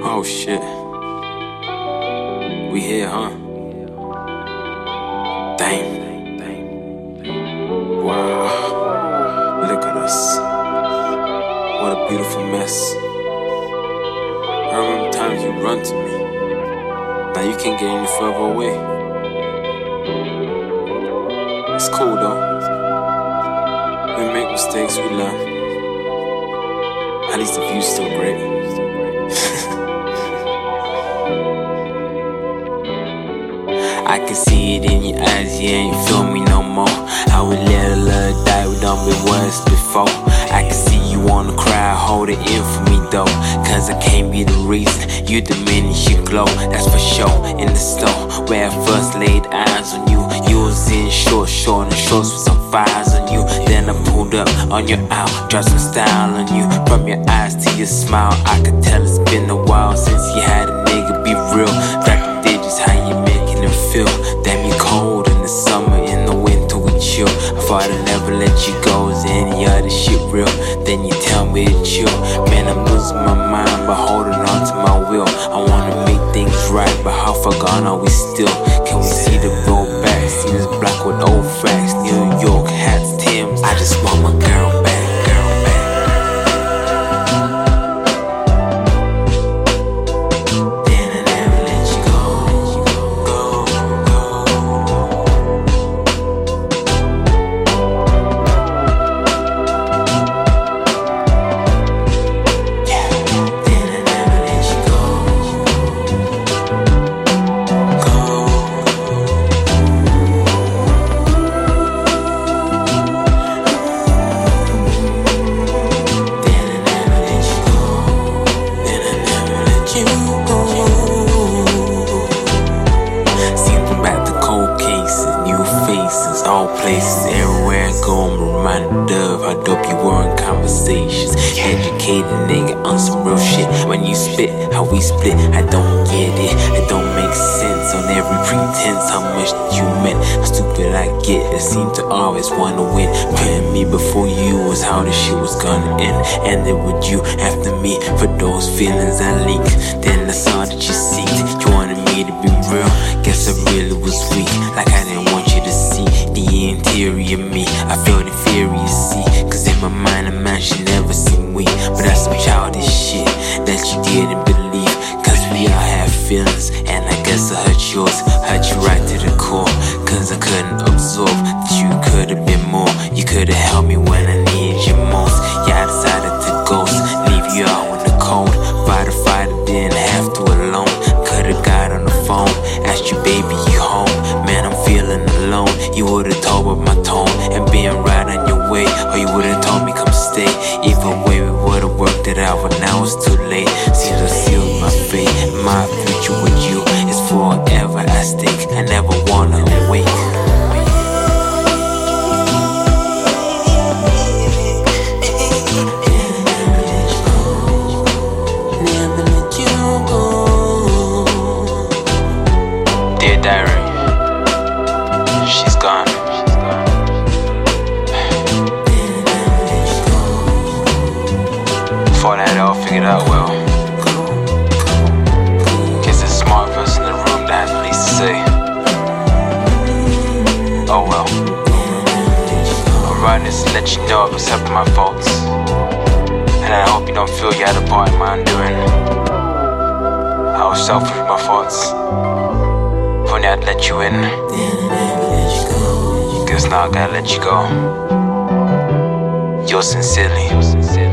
Oh shit. We here, huh? Damn. Wow. Look at us. What a beautiful mess. I remember times you run to me. Now you can't get any further away. It's cool though. We make mistakes, we learn. At least the view's still great. I can see it in your eyes, you ain't feel me no more. I would let a love die, we done been worse before. I can see you wanna cry, hold it in for me though. Cause I can't be the reason, you diminish your glow, that's for sure. In the store, where I first laid eyes on you, you was in short, short and shorts with some fires on you. Then I pulled up on your out, dropped some style on you. From your eyes to your smile, I could tell it's been a while since you had a nigga be real. You to chill. Man, I'm losing my mind, but holding on to my will. I wanna make things right, but how far gone are we still? Can we see the road places, everywhere I go. I'm reminded of how dope you were in conversations. Educated nigga on some real shit. When you spit, how we split, I don't get it. It don't make sense on every pretense. How much you meant, how stupid I get. It seemed to always wanna win. Putting me before you was how this shit was gonna end. Ended with you after me for those feelings I leaked. Then I saw that you seeked. You wanted me to be real. Guess I really was weak. Like I didn't want feelings. And I guess I hurt yours. Hurt you right to the core. Cause I couldn't absorb that you could have been more. You could have helped me would've told me, come stay. Either way, we would've worked it out, but now it's too late. Seems I sealed my fate. My future well. There's a smart person in the room that the least to say. Oh well. I'm writing this to let you know I've accepted my faults. And I hope you don't feel you had a part in my undoing. I was selfish with my. If only I'd let you in. Guess now I gotta let you go. Yours sincerely.